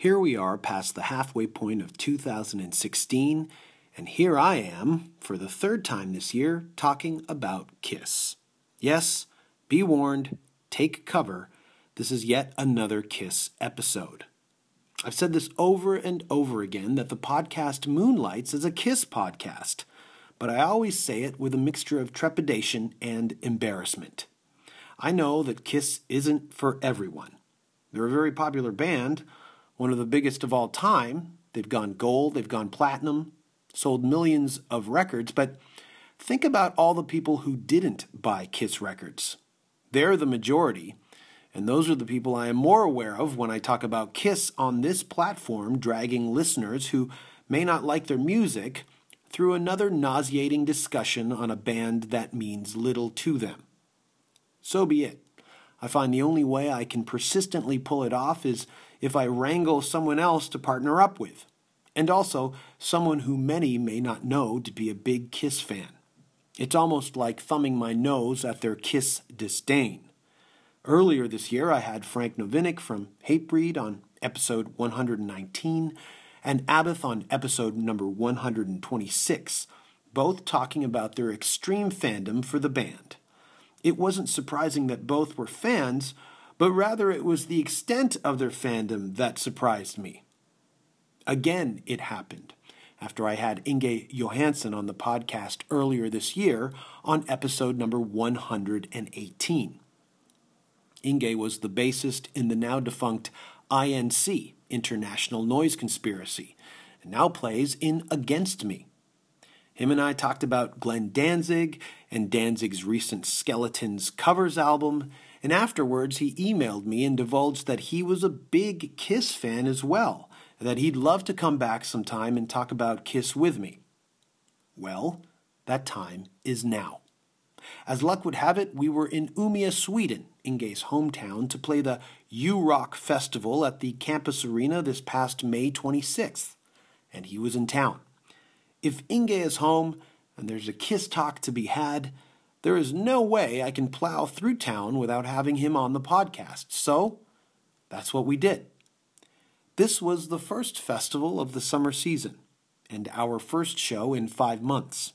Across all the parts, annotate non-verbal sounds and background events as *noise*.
Here we are past the halfway point of 2016, and here I am, for the third time this year, talking about Kiss. Yes, be warned, take cover. This is yet another Kiss episode. I've said this over and over again that the podcast moonlights as a Kiss podcast, but I always say it with a mixture of trepidation and embarrassment. I know that Kiss isn't for everyone. They're a very popular band, one of the biggest of all time. They've gone gold, they've gone platinum, sold millions of records, but think about all the people who didn't buy Kiss records. They're the majority, and those are the people I am more aware of when I talk about Kiss on this platform, dragging listeners who may not like their music through another nauseating discussion on a band that means little to them. So be it. I find the only way I can persistently pull it off is if I wrangle someone else to partner up with, and also someone who many may not know to be a big Kiss fan. It's almost like thumbing my nose at their Kiss disdain. Earlier this year, I had Frank Novinec from Hatebreed on episode 119 and Abbath on episode number 126, both talking about their extreme fandom for the band. It wasn't surprising that both were fans, but rather it was the extent of their fandom that surprised me. Again, it happened after I had Inge Johansson on the podcast earlier this year on episode number 118. Inge was the bassist in the now defunct INC, International Noise Conspiracy, and now plays in Against Me. Him and I talked about Glenn Danzig and Danzig's recent Skeletons covers album, and afterwards he emailed me and divulged that he was a big Kiss fan as well, that he'd love to come back sometime and talk about Kiss with me. Well, that time is now. As luck would have it, we were in Umeå, Sweden, Inge's hometown, to play the U Rock Festival at the campus arena this past May 26th, and he was in town. If Inge is home and there's a kiss talk to be had, there is no way I can plow through town without having him on the podcast. So that's what we did. This was the first festival of the summer season and our first show in five months.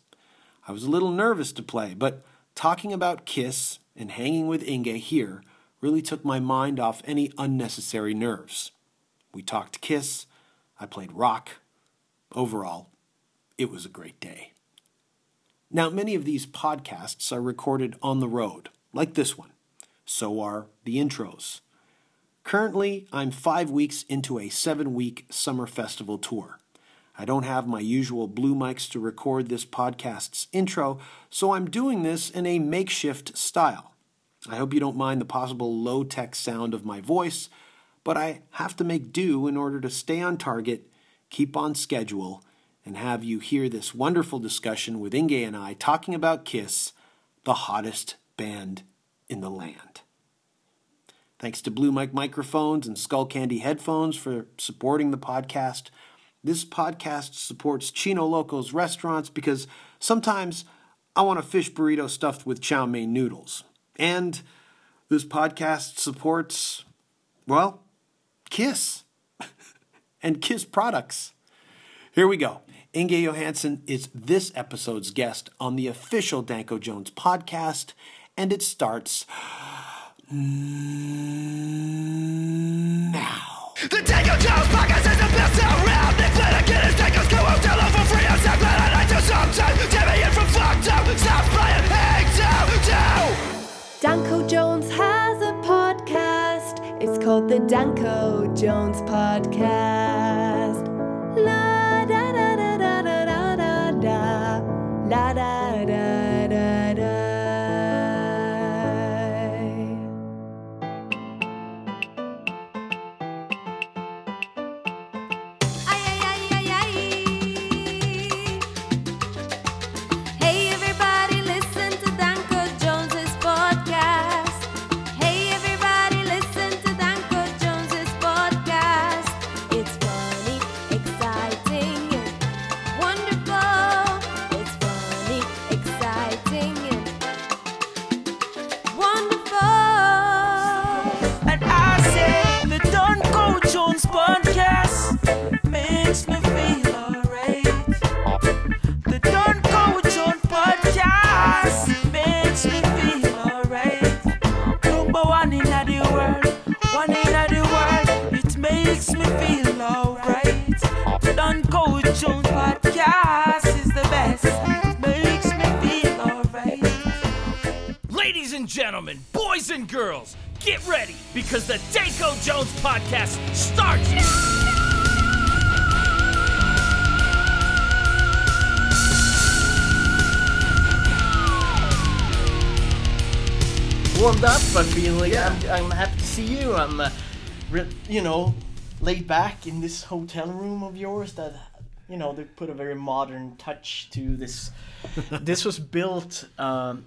I was a little nervous to play, but talking about Kiss and hanging with Inge here really took my mind off any unnecessary nerves. We talked Kiss, I played rock. Overall, it was a great day. Now, many of these podcasts are recorded on the road, like this one. So are the intros. Currently, I'm five weeks into a seven week summer festival tour. I don't have my usual blue mics to record this podcast's intro, so I'm doing this in a makeshift style. I hope you don't mind the possible low tech sound of my voice, but I have to make do in order to stay on target, keep on schedule, and have you hear this wonderful discussion with Inge and I talking about Kiss, the hottest band in the land. Thanks to Blue Mic microphones and Skullcandy headphones for supporting the podcast. This podcast supports Chino Loco's restaurants because sometimes I want a fish burrito stuffed with chow mein noodles. And this podcast supports, well, Kiss *laughs* and Kiss products. Here we go. Inge Johansson is this episode's guest on the official Danko Jones podcast, and it starts now. The Danko Jones podcast is the best around. Nick Flanagan is Danko's co-host. Hello for free on SoundCloud and iTunes sometimes. Jimmy in from fucked up. Stop playing Hang Down Danko Jones has a podcast. It's called the Danko Jones Podcast. La da da da da da and girls, get ready because the Danko Jones podcast starts. warmed up. I feel like I'm, I'm happy to see you. I'm, uh, re- you know, laid back in this hotel room of yours that, you know, they put a very modern touch to this. *laughs* this was built um,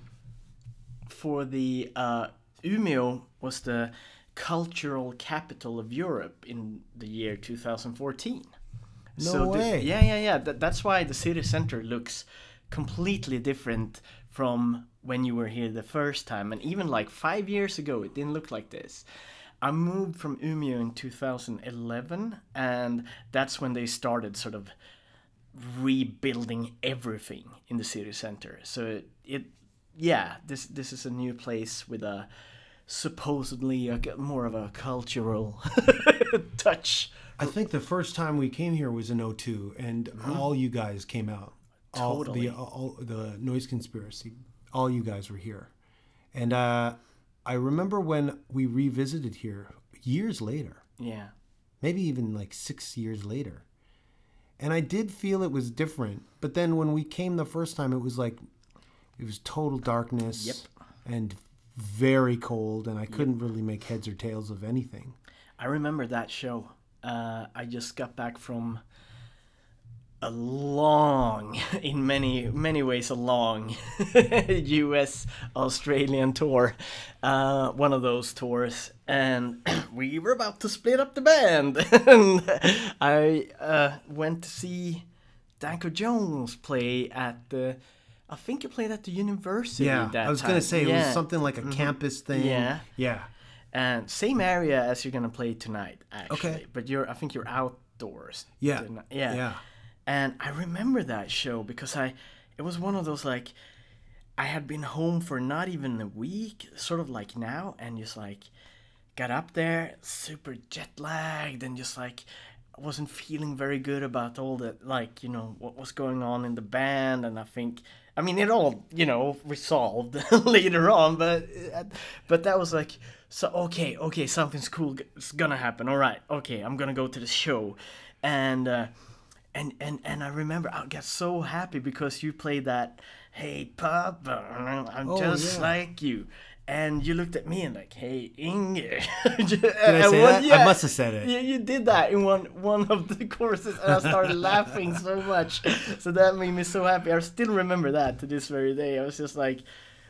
for the uh, Umeå was the cultural capital of Europe in the year 2014. No the- way. yeah, yeah, yeah. That, that's why the city center looks completely different from when you were here the first time. And even like five years ago, it didn't look like this. I moved from Umeå in 2011, and that's when they started sort of rebuilding everything in the city center. So it, it yeah, this this is a new place with a supposedly a, more of a cultural *laughs* touch. I think the first time we came here was in 02 and all you guys came out. All Totally. the all, the noise conspiracy. All you guys were here. And uh, I remember when we revisited here years later, Yeah. maybe even like 6 years later. And I did feel it was different, but then when we came the first time it was like it was total darkness Yep. and very cold and I couldn't really make heads or tails of anything. I remember that show. Uh, I just got back from a long, *laughs* in many many ways, a long *laughs* U.S. Australian tour. Uh, one of those tours, and *clears throat* we were about to split up the band. *laughs* and I uh, went to see Danko Jones play at the. I think he played at the university. Yeah, I was time. gonna say it was something like a mm-hmm. campus thing. Yeah. yeah. and same area as you're gonna play tonight actually Okay. but you're i think you're outdoors Yeah, tonight. yeah yeah. and i remember that show because i it was one of those like i had been home for not even a week sort of like now and just like got up there super jet lagged and just like wasn't feeling very good about all the like you know what was going on in the band and I think I mean it all you know resolved *laughs* later on but uh, but that was like so okay okay something's cool is gonna happen. All right okay I'm gonna go to the show. And uh, and and and I remember I got so happy because you played that hey papa I'm Oh, just yeah. like you and you looked at me and like hey Inge did *laughs* Did I say that? I must have said it. you, you did that in one one of the *laughs* courses and I started laughing so much so that made me so happy I still remember that to this very day I was just like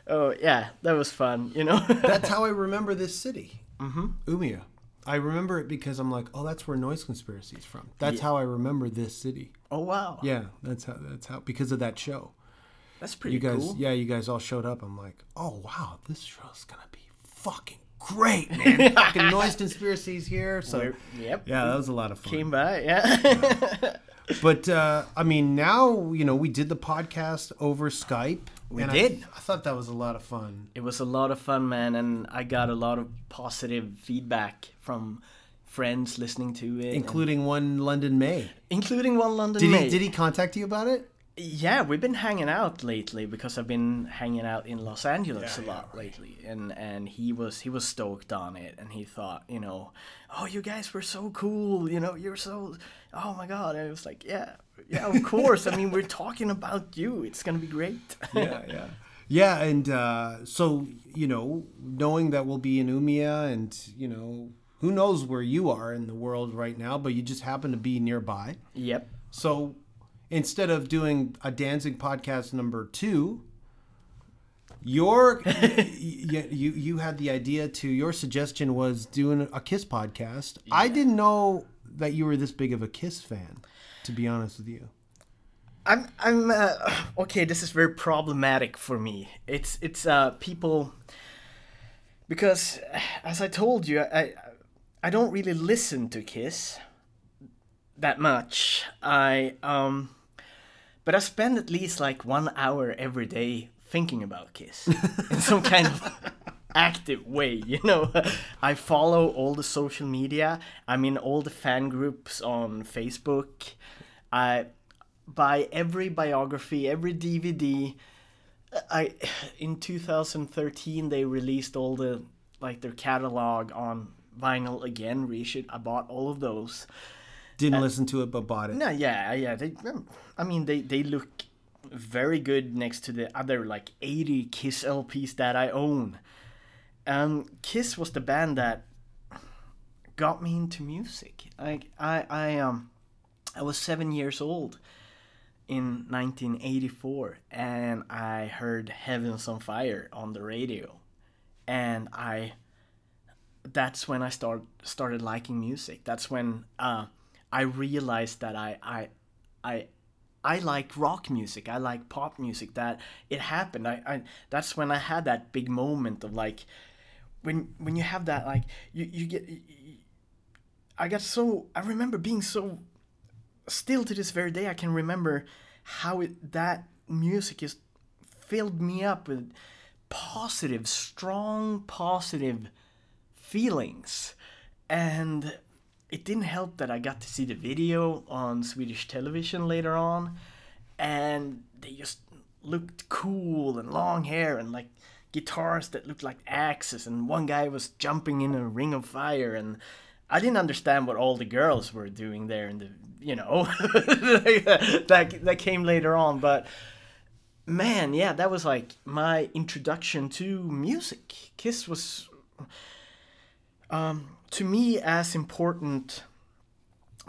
oh yeah that was fun you know *laughs* That's how I remember this city. Mm-hmm. Umeå. I remember it because I'm like, oh, that's where Noise Conspiracy is from. That's how I remember this city. oh wow Yeah, that's how. That's how. Because of that show. That's pretty You guys, cool yeah, you guys all showed up. I'm like, oh wow, this show's gonna be fucking great, man. *laughs* fucking Noise conspiracies here. So We're- yep yeah, that was a lot of fun. came by yeah *laughs* But uh, I mean, now you know we did the podcast over Skype. We did. I, I thought that was a lot of fun. It was a lot of fun, man, and I got a lot of positive feedback from friends listening to it, Including one London May. including one London Did he did he contact you about it? Yeah, we've been hanging out lately because I've been hanging out in Los Angeles a lot lately, and and he was he was stoked on it, and he thought, you know, oh, you guys were so cool, you know, you're so, oh my god, and I was like, yeah, yeah, of *laughs* course. I mean, we're talking about you. It's gonna be great. yeah, *laughs* yeah. Yeah, and uh, so you know, knowing that we'll be in Umeå, and you know, who knows where you are in the world right now, but you just happen to be nearby. yep. So instead of doing a Danzig podcast number two, your *laughs* you, you you had the idea to your suggestion was doing a Kiss podcast. I didn't know that you were this big of a Kiss fan. To be honest with you. I'm I'm uh, okay. This is very problematic for me. It's it's uh people because as I told you, I I don't really listen to Kiss that much. I um, but I spend at least like one hour every day thinking about Kiss *laughs* in some kind of active way. *laughs* You know, I follow all the social media. I'm in all the fan groups on Facebook. I buy every biography, every DVD. I in 2013 they released all the like their catalog on vinyl again, reissued. I bought all of those. Didn't listen to it, but bought it. No, yeah, yeah. They, I mean, they they look very good next to the other like 80 Kiss LPs that I own. Um, Kiss was the band that got me into music. Like I, I um, I was seven years old in 1984, and I heard "Heavens on Fire" on the radio, and I. That's when I start started liking music. That's when uh, I realized that I I I I like rock music. I like pop music. That it happened. I, I that's when I had that big moment of like when when you have that like you you get you, I got so I remember being so still to this very day I can remember how it, that music just filled me up with positive strong positive feelings and it didn't help that I got to see the video on Swedish television later on, and they just looked cool and long hair and like guitars that looked like axes, and one guy was jumping in a ring of fire, and I didn't understand what all the girls were doing there, in the you know *laughs* that that came later on, but man, yeah, that was like my introduction to music. Kiss was um, to me as important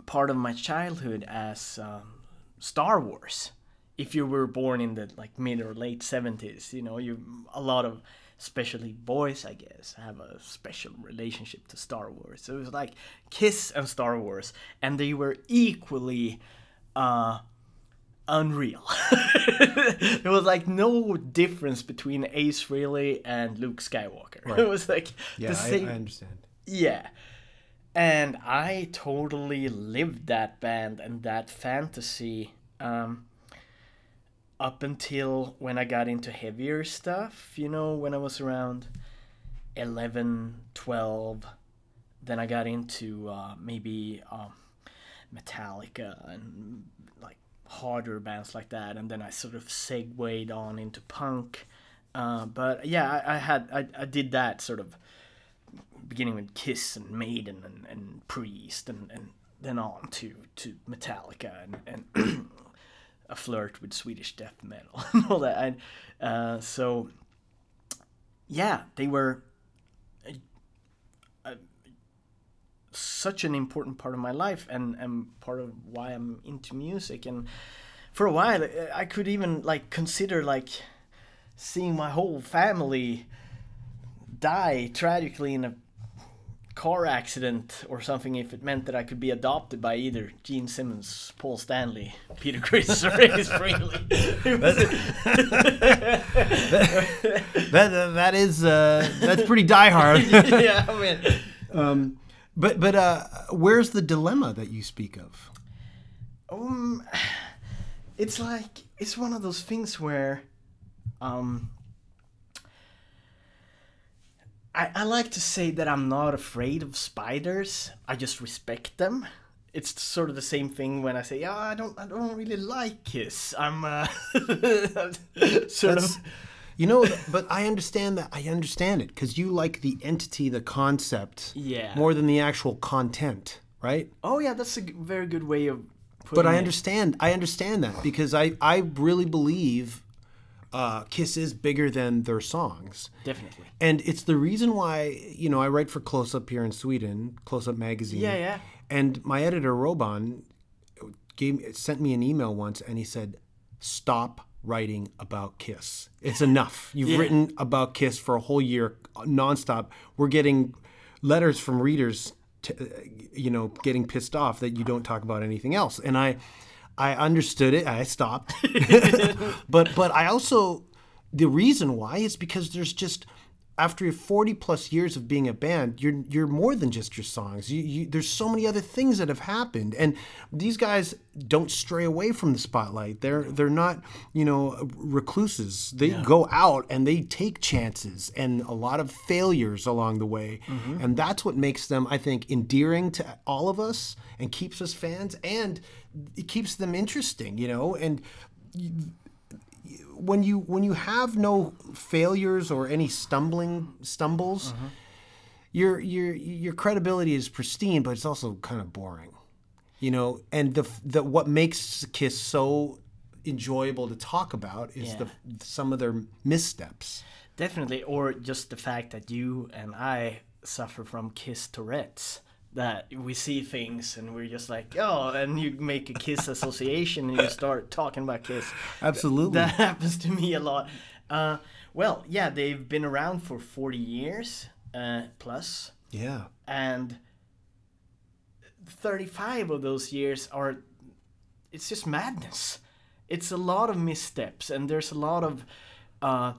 part of my childhood as um, Star Wars. If you were born in the like mid or late seventies, you know, you a lot of especially boys, I guess, have a special relationship to Star Wars. So it was like Kiss and Star Wars, and they were equally uh, unreal. *laughs* there was like no difference between Ace Frehley and Luke Skywalker. *laughs* It was like Yeah, the I, same. I understand. Yeah. And I totally lived that band and that fantasy um, up until when I got into heavier stuff, you know, when I was around 11, 12. Then I got into uh, maybe um, Metallica and like harder bands like that. And then I sort of segued on into punk. Uh, but yeah, I, I had I, I did that sort of beginning with Kiss and Maiden and, and Priest and, and then on to, to Metallica and, and *clears throat* a flirt with Swedish death metal *laughs* and all that. And, uh, so, yeah, they were a, a, such an important part of my life and, and part of why I'm into music. And for a while, I could even like consider like seeing my whole family die tragically in a car accident or something if it meant that I could be adopted by either Gene Simmons, Paul Stanley, Peter Criss, or Ace Frehley. That that is uh, that's pretty diehard. *laughs* yeah, I mean, but but uh, where's the dilemma that you speak of? um, it's like it's one of those things where, um, I, I like to say that I'm not afraid of spiders. I just respect them. It's sort of the same thing when I say, "Yeah, I don't, I don't really like Kiss." I'm uh, *laughs* sort That's- of. You know, but I understand that. I understand it because you like the entity, the concept, Yeah. more than the actual content, right? Oh yeah, that's a very good way of. Putting But I it. understand. I understand that because I I really believe uh, Kiss is bigger than their songs. Definitely. And it's the reason why, you know, I write for Close Up here in Sweden, Close Up magazine. Yeah, yeah. And my editor Roban gave sent me an email once and he said, "Stop writing about Kiss. It's enough. *laughs* You've Yeah. written about Kiss for a whole year nonstop. We're getting letters from readers to, you know, getting pissed off that you don't talk about anything else." And I I understood it. I stopped. *laughs* *laughs* but but I also the reason why is because there's just after 40 plus years of being a band, you're you're more than just your songs. You, you, there's so many other things that have happened, and these guys don't stray away from the spotlight. They're they're not you know recluses. They go out and they take chances and a lot of failures along the way, mm-hmm. and that's what makes them, I think, endearing to all of us and keeps us fans, and it keeps them interesting. You know, and when you when you have no failures or any stumbling stumbles mm-hmm. your your your credibility is pristine, but it's also kind of boring. You know, and the the what makes Kiss so enjoyable to talk about is the some of their missteps. Definitely, or just the fact that you and I suffer from kiss Tourette's. That we see things and we're just like, oh, and you make a kiss association and you start talking about kiss. Absolutely. That *laughs* happens to me a lot. Uh, well, yeah, they've been around for 40 years uh, plus, yeah. and 35 of those years are it's just madness it's a lot of missteps and there's a lot of uh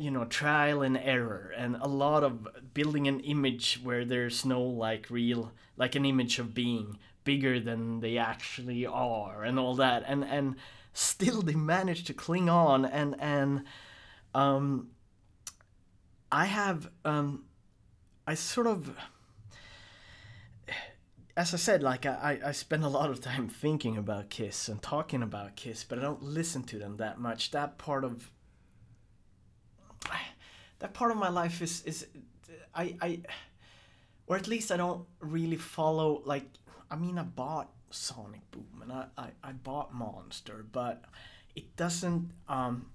you know trial and error and a lot of building an image where there's no like real like an image of being bigger than they actually are and all that and and still they manage to cling on and and um i have um i sort of as I said, like I, I spend a lot of time thinking about Kiss and talking about Kiss, but I don't listen to them that much. That part of that part of my life is is I I or at least I don't really follow like I mean I bought Sonic Boom and I, I, I bought Monster, but it doesn't um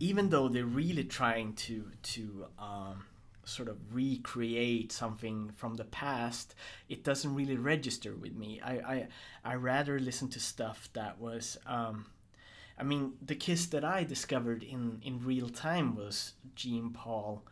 even though they're really trying to to um sort of recreate something from the past, it doesn't really register with me. I I, I rather listen to stuff that was um, I mean, the Kiss that I discovered in in real time was Gene Paul,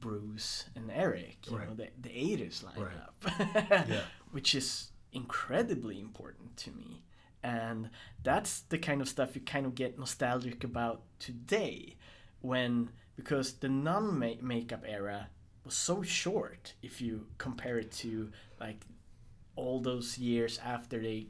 Bruce, and Eric. You know, the the '80s lineup, *laughs* which is incredibly important to me. And that's the kind of stuff you kind of get nostalgic about today, when because the non makeup era was so short if you compare it to like all those years after they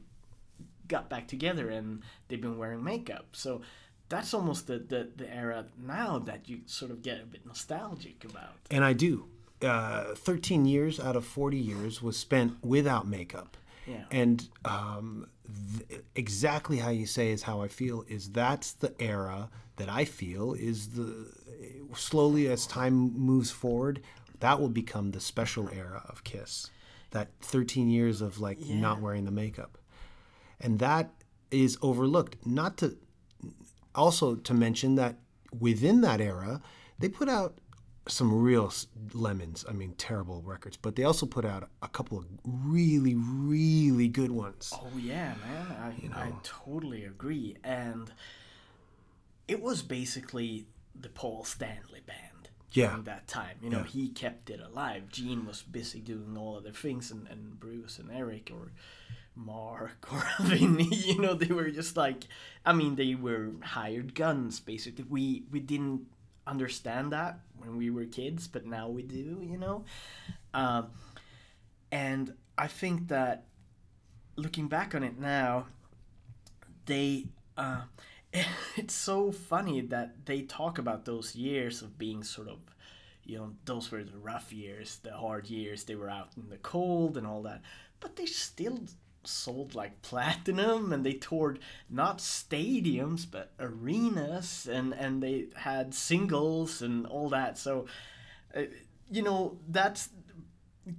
got back together and they've been wearing makeup. So that's almost the, the, the era now that you sort of get a bit nostalgic about. And I do. Uh, 13 years out of 40 years was spent without makeup. Yeah. And um, th- exactly how you say is how I feel is that's the era that I feel is the slowly as time moves forward, that will become the special era of Kiss. That 13 years of like not wearing the makeup. And that is overlooked. Not to also to mention that within that era, they put out some real lemons. I mean, terrible records, but they also put out a couple of really, really good ones. Oh yeah, man, I, I totally agree. And it was basically the Paul Stanley band Yeah. during that time. You know, Yeah. he kept it alive. Gene was busy doing all other things, and, and Bruce and Eric or Mark or *laughs* Vinny, you know, they were just like, I mean, they were hired guns basically. We we didn't understand that when we were kids, but now we do, you know. Um, and I think that looking back on it now, they uh, *laughs* it's so funny that they talk about those years of being sort of you know those were the rough years the hard years they were out in the cold and all that but they still sold like platinum and they toured not stadiums but arenas and and they had singles and all that so uh, you know that's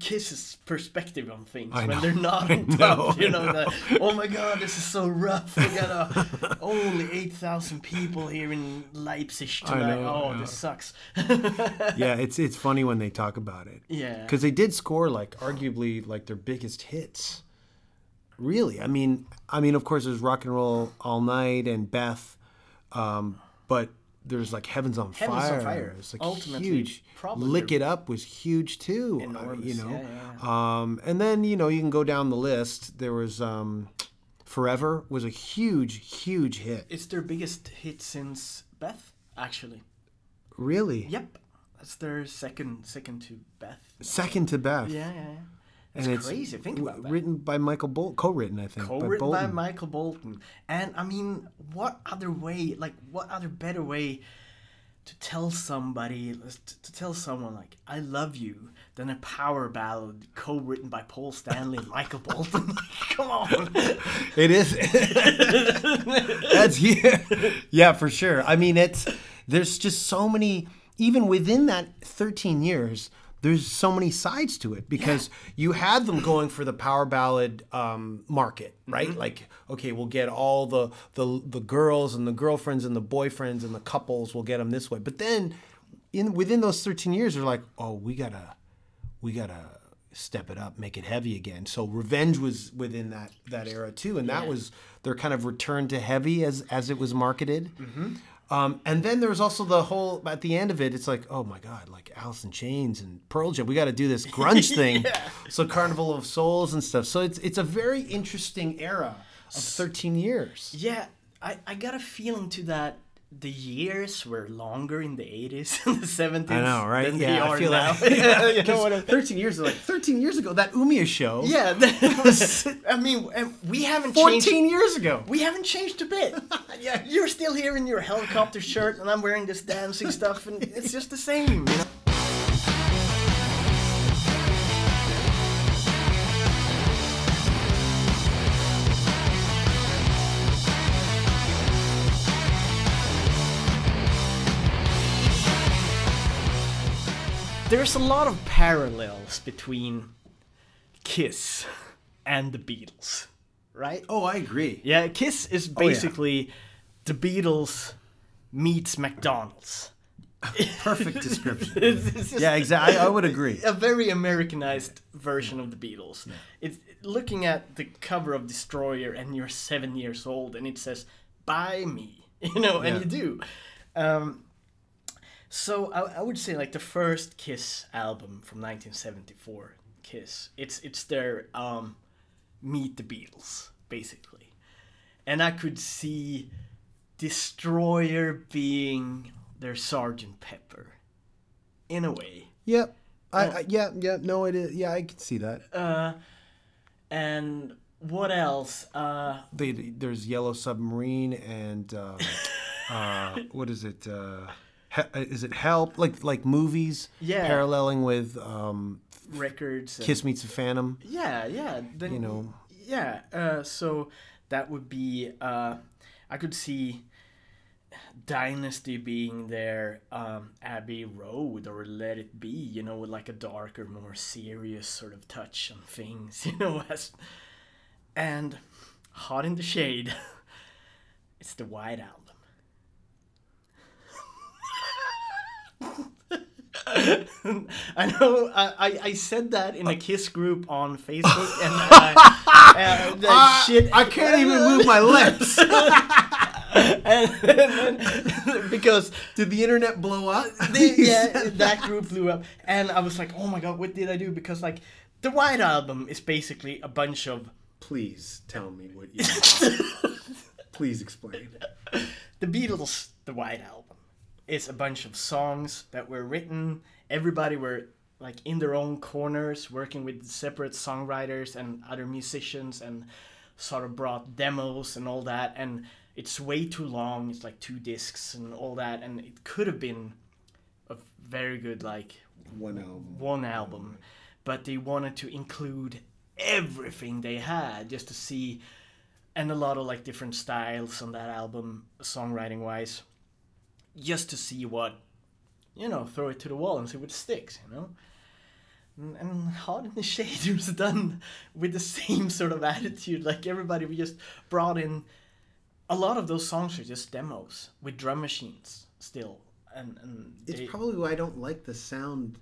Kiss's perspective on things I when know, they're not *laughs* on top. know, you know, know. that oh my god, this is so rough. We got uh, *laughs* only eight thousand people here in Leipzig tonight. oh, this sucks. yeah, *laughs* it's it's funny when they talk about it. Yeah. because they did score like arguably like their biggest hits. Really, I mean, I mean, of course, there's rock and roll all night and Beth, um, but there's like Heavens on Heavens on Fire. Fire, It's like ultimately, huge. Lick It Up was huge too. uh, Enormous, you know, yeah, Um, and then you know you can go down the list. There was um, Forever was a huge, huge hit. It's their biggest hit since Beth, actually. Really, Yep, that's their second second to Beth. second to Beth. Yeah, yeah. yeah. It's and crazy. Think about that. Written by Michael Bolton, co-written, I think. by co-written by Bolton. Michael Bolton. And I mean, what other way? Like, what other better way to tell somebody, uh, to, to tell someone like "I love you" than a power ballad co-written by Paul Stanley and *laughs* Michael Bolton? *laughs* Come on. *laughs* It is. That's yeah, yeah, for sure. I mean, it's there's just so many. Even within that 13 years, there's so many sides to it because you had them going for the power ballad um, market, right? Like, okay, we'll get all the, the the girls and the girlfriends and the boyfriends and the couples. We'll get them this way. But then, in within those 13 years, they're like, oh, we gotta we gotta step it up, make it heavy again. So revenge was within that that era too, and that was their kind of return to heavy as as it was marketed. Um, and then there was also the whole at the end of it. It's like, oh my god, like Alice in Chains and Pearl Jam. We got to do this grunge *laughs* thing. So Carnival of Souls and stuff. So it's it's a very interesting era of 13 years. Yeah, I, I got a feeling to that the years were longer in the 80s *laughs* and the 70s. I know, right? Than yeah, they I are feel now. *laughs* that. *laughs* you know what I 13 years like 13 years ago that Umeå show. Yeah, that was, I mean, we haven't 14 changed. years ago. We haven't changed a bit. Yeah. You're still here in your helicopter shirt, and I'm wearing this Danzig stuff, and it's just the same. You know? There's a lot of parallels between Kiss and the Beatles, right? Oh, I agree. Yeah, Kiss is Oh, yeah. basically the Beatles meets McDonald's. Perfect description. *laughs* It's, it's just yeah, exactly. I would agree. a very Americanized version of the Beatles. It's looking at the cover of Destroyer, and you're seven years old, and it says "Buy me," *laughs* you know, and Yeah. you do. Um, so I, I would say like the first Kiss album from 1974, Kiss. It's it's their um, Meet the Beatles, basically, and I could see Destroyer being their Sergeant Pepper, in a way. Yep. I, I yeah yeah no it is yeah I can see that. Uh, and what else? Uh, They, there's Yellow Submarine and um, *laughs* uh, what is it? Uh, he, is it Help? Like like movies? Yeah. Paralleling with um, records. Kiss Meets the Phantom. Yeah, yeah. Then, You know. Yeah. Uh, so that would be. Uh, I could see Dynasty being there, um, Abbey Road or Let It Be. You know, with like a darker, more serious sort of touch on things. *laughs* You know, as and Hot in the Shade. *laughs* it's the White Album. *laughs* I know. I, I, I said that in a Kiss group on Facebook, and *laughs* uh, uh, shit. I can't even move my *laughs* lips. and, and- because Did the internet blow up? they, yeah, that group blew up, and I was like, oh my god, what did I do? Because like, the White Album is basically a bunch of Please tell me what you. Please explain. the Beatles. The White Album is a bunch of songs that were written. Everybody were like in their own corners, working with separate songwriters and other musicians, and sort of brought demos and all that. And it's way too long. It's like two discs and all that, and it could have been a very good like One album. one album, but they wanted to include everything they had just to see, and a lot of like different styles on that album, songwriting wise, just to see what, you know, throw it to the wall and see what sticks, you know. And, and Hot in the *laughs* Shade was done with the same sort of attitude. Like everybody we just brought in. A lot of those songs are just demos with drum machines still, and and It's they- probably why I don't like the sound.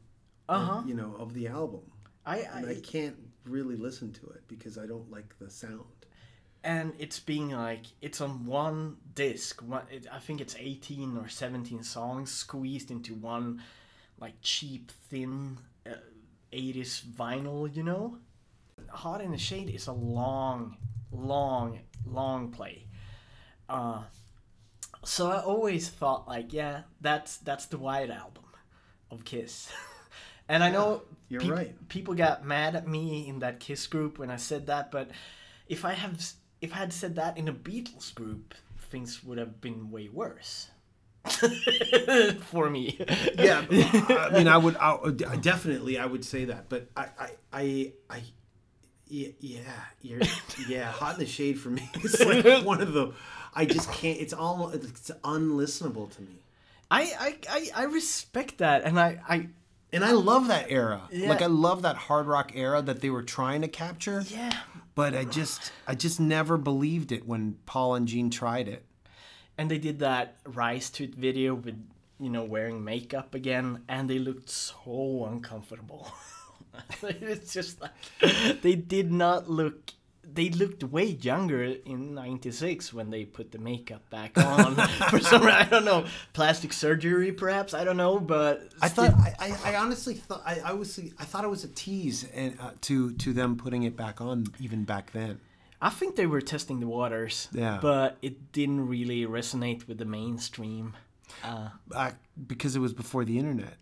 Uh-huh. Of, you know of the album. I, I I can't really listen to it because I don't like the sound. And it's being like it's on one disc. One, it, i think it's 18 or 17 songs squeezed into one like cheap thin uh, 80s vinyl you know? Hot in the shade is a long long long play. Uh so i always thought like yeah that's that's the white album of kiss. *laughs* And i know you're peop- right. people got mad at me in that kiss group when i said that but if i have if i had said that in a beatles group things would have been way worse *laughs* for me yeah i mean i would I, *laughs* definitely i would say that but i i i, I yeah, yeah, you're, yeah, hot in the shade for me. *laughs* It's like one of the, I just can't. It's almost, it's unlistenable to me. I, I, I, I respect that, and I, I, And I love that era. Yeah. Like I love that hard rock era that they were trying to capture. Yeah. But I just I just never believed it when Paul and Gene tried it. And they did that Rise to It video with, you know, wearing makeup again, and they looked so uncomfortable. *laughs* it's just like they did not look. They looked way younger in '96 when they put the makeup back *laughs* on. For some I don't know, plastic surgery perhaps. I don't know, but I thought I, I, I honestly thought I, I was I thought it was a tease and uh, to to them putting it back on even back then. I think they were testing the waters. Yeah. But it didn't really resonate with the mainstream. uh, because it was before the internet.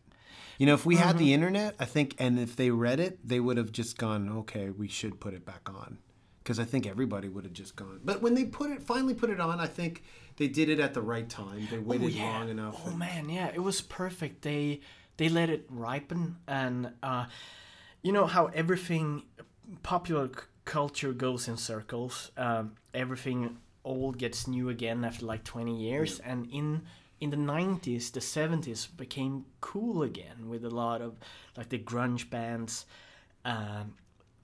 You know, if we had the internet, I think, and if they read it, they would have just gone, okay, we should put it back on. Because I think everybody would have just gone. But when they put it, finally put it on, I think they did it at the right time. They waited long enough. Oh man, yeah, it was perfect. They they let it ripen, and uh, you know how everything popular c- culture goes in circles. Um, everything old gets new again after like twenty years, and in in the 90s the 70s became cool again with a lot of like the grunge bands um,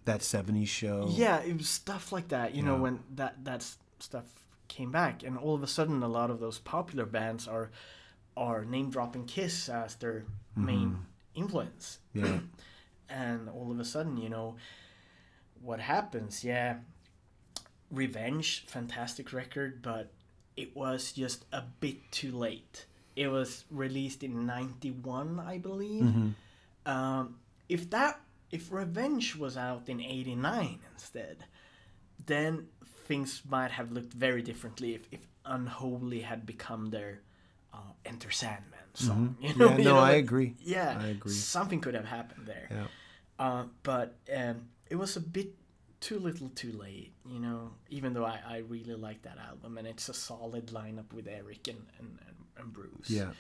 that 70s show. yeah, it was stuff like that. You know, when that that stuff came back, and all of a sudden, a lot of those popular bands are are name dropping Kiss as their main influence. Yeah. *clears throat* and all of a sudden, you know, what happens? Yeah, Revenge, fantastic record, but it was just a bit too late. It was released in '91, I believe. Um, if that if Revenge was out in '89 instead, then things might have looked very differently. If, if Unholy had become their uh, Enter Sandman song, *laughs* you know, Yeah, you no, know, I like- agree. Yeah, I agree. Something could have happened there. Yeah. Uh, but um, it was a bit too little too late, you know, even though I, I really like that album and it's a solid lineup with Eric and, and, and, and Bruce. Yeah.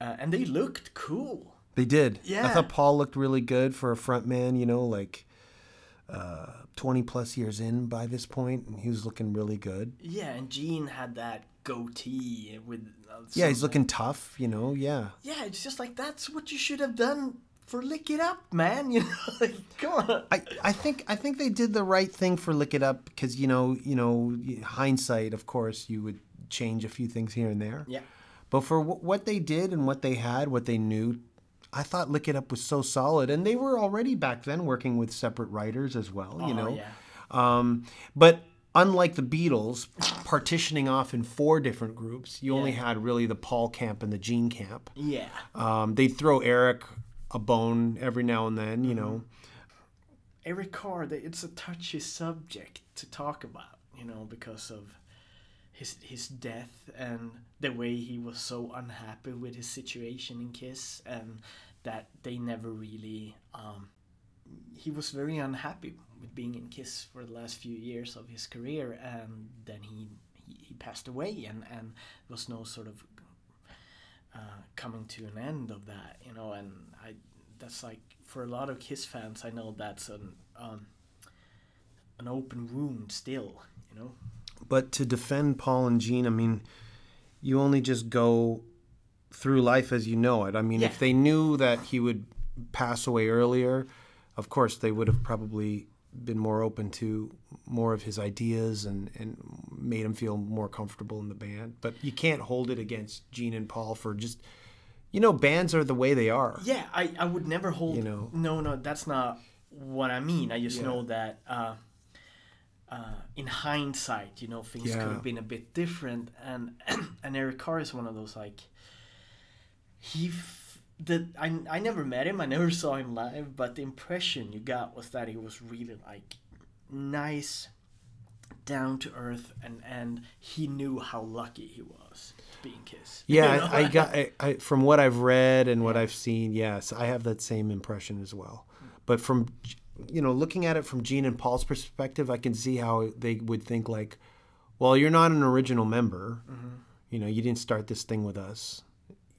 Uh, and they looked cool. They did. Yeah. I thought Paul looked really good for a front man, you know, like uh, 20 plus years in by this point, and he was looking really good. Yeah, and Gene had that goatee with. Uh, Yeah, he's looking tough, you know, yeah. Yeah, it's just like that's what you should have done for Lick It Up, man. *laughs* You know, like come on. I, I think I think they did the right thing for Lick It Up because you know you know hindsight of course you would change a few things here and there Yeah. but for w- what they did and what they had what they knew I thought Lick It Up was so solid and they were already back then working with separate writers as well you Oh, know? yeah. um, but unlike the Beatles partitioning off in four different groups you only had really the Paul camp and the Gene camp. Yeah. um, they'd throw Eric a bone every now and then you know? Eric Carr, it's a touchy subject to talk about, you know, because of his his death and the way he was so unhappy with his situation in Kiss, and that they never really. Um, he was very unhappy with being in Kiss for the last few years of his career, and then he he, passed away, and and was no sort of uh, coming to an end of that, you know, and I that's like for a lot of Kiss fans, I know that's an um, an open wound still, you know. But to defend Paul and Gene, I mean, you only just go through life as you know it. I mean, Yeah. if they knew that he would pass away earlier, of course they would have probably been more open to more of his ideas and, and made him feel more comfortable in the band. But you can't hold it against Gene and Paul for just, you know, bands are the way they are. Yeah, I, I would never hold. You know. No, no, that's not what I mean. I just Yeah. know that uh, uh, in hindsight, you know, things could have been a bit different. And *clears throat* and Eric Carr is one of those like he. F- the I, I never met him. I never *laughs* saw him live, but the impression you got was that he was really like nice, down to earth, and and he knew how lucky he was being Kiss. *laughs* You Yeah, know? I, I got I, I, from what I've read and what I've seen. Yes, I have that same impression as well. But from you know, looking at it from Gene and Paul's perspective, I can see how they would think like, well, you're not an original member. You know, you didn't start this thing with us.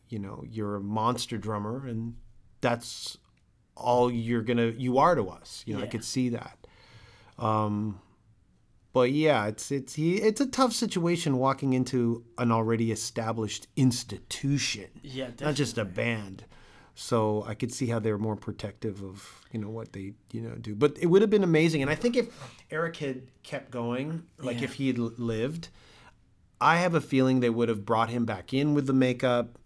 You know, you're a monster drummer, and that's all you're gonna you are to us. You know, I could see that. Um, but yeah, it's it's he, it's a tough situation walking into an already established institution, Yeah, not just a band. So I could see how they're more protective of you know what they you know do. But it would have been amazing, and I think if Eric had kept going, like Yeah. if he had lived, I have a feeling they would have brought him back in with the makeup.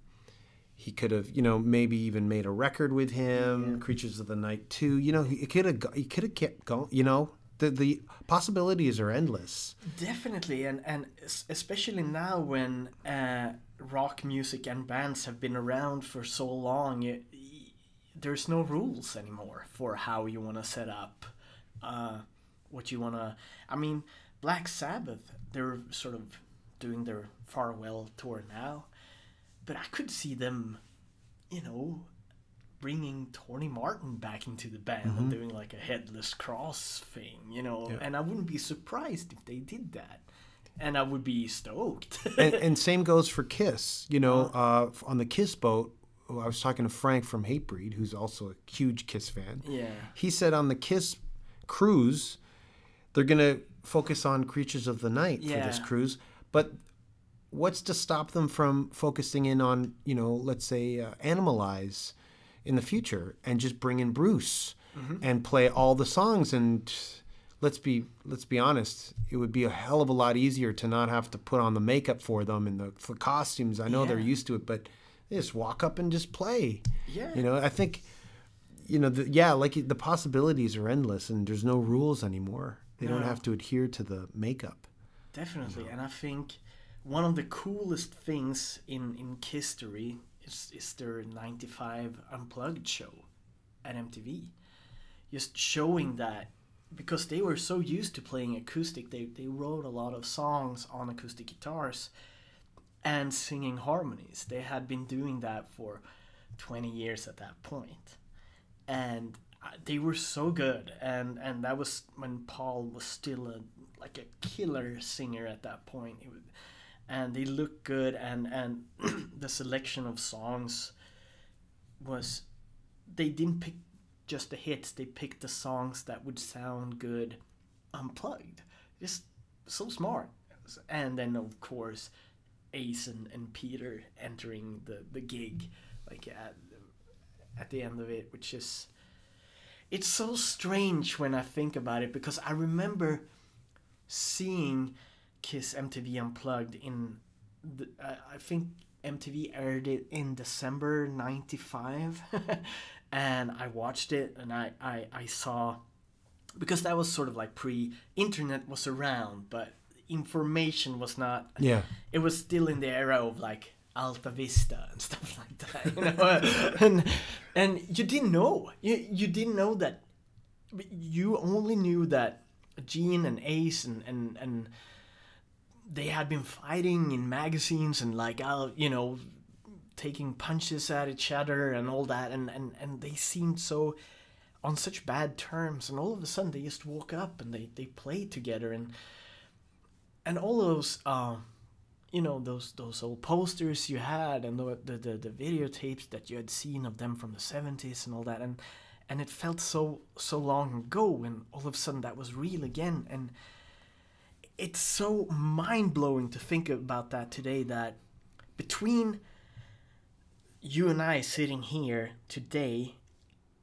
He could have, you know, maybe even made a record with him, Creatures of the Night too. You know, he could have, he could have kept going. You know, the the possibilities are endless. Definitely, and and especially now when uh, rock music and bands have been around for so long, it, there's no rules anymore for how you want to set up, uh, what you want to. I mean, Black Sabbath, they're sort of doing their farewell tour now, but I could see them, you know, bringing Tony Martin back into the band and doing like a headless cross thing, you know, and I wouldn't be surprised if they did that. And I would be stoked. *laughs* and, and same goes for Kiss. You know, uh, on the Kiss boat, I was talking to Frank from Hatebreed, who's also a huge Kiss fan. Yeah. He said on the Kiss cruise, they're gonna focus on Creatures of the Night for this cruise, but what's to stop them from focusing in on you know, let's say, uh, Animalize in the future and just bring in Bruce and play all the songs and let's be let's be honest it would be a hell of a lot easier to not have to put on the makeup for them and the, the costumes. I know they're used to it but they just walk up and just play. Yeah. you know i think you know the, yeah like the possibilities are endless and there's no rules anymore. They don't have to adhere to the makeup. Definitely, and I think one of the coolest things in in history is is their '95 unplugged show at MTV. Just showing that because they were so used to playing acoustic, they they wrote a lot of songs on acoustic guitars and singing harmonies. They had been doing that for 20 years at that point, and uh, they were so good. And and that was when Paul was still a like a killer singer at that point. And they looked good, and and *clears throat* the selection of songs was they didn't pick just the hits. They picked the songs that would sound good unplugged. Just so smart. And then of course Ace and, and Peter entering the, the gig like at at the end of it, which is it's so strange when I think about it because I remember seeing Kiss MTV Unplugged in the, uh, I think MTV aired it in December 95 *laughs* and I watched it and I, I, I saw because that was sort of like pre internet was around but information was not yeah it was still in the era of like Alta Vista and *laughs* stuff like that, you know. *laughs* and and you didn't know. You you didn't know that. You only knew that Gene and Ace and and and they had been fighting in magazines and like you know, taking punches at each other and all that, and and and they seemed so on such bad terms, and all of a sudden they just woke up and they they played together and and all those um you know those those old posters you had and the, the the the videotapes that you had seen of them from the 70s and all that and and it felt so so long ago and all of a sudden that was real again and it's so mind-blowing to think about that today that between you and I sitting here today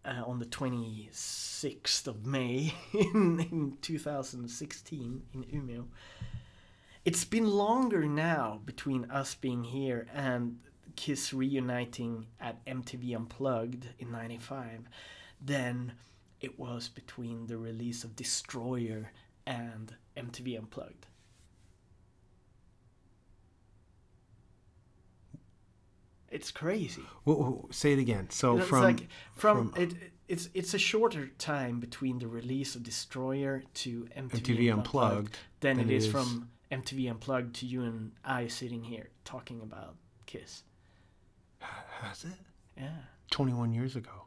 uh, on the 26th of May *laughs* in, in 2016 in Umeå it's been longer now between us being here and Kiss reuniting at MTV Unplugged in 95 than it was between the release of Destroyer and MTV Unplugged. It's crazy. Whoa, whoa, say it again. So It's from like from, it, it's it's a shorter time between the release of Destroyer to MTV, MTV Unplugged than than it is is- from MTV Unplugged to you and I sitting here talking about Kiss. has it? Yeah, 21 years ago.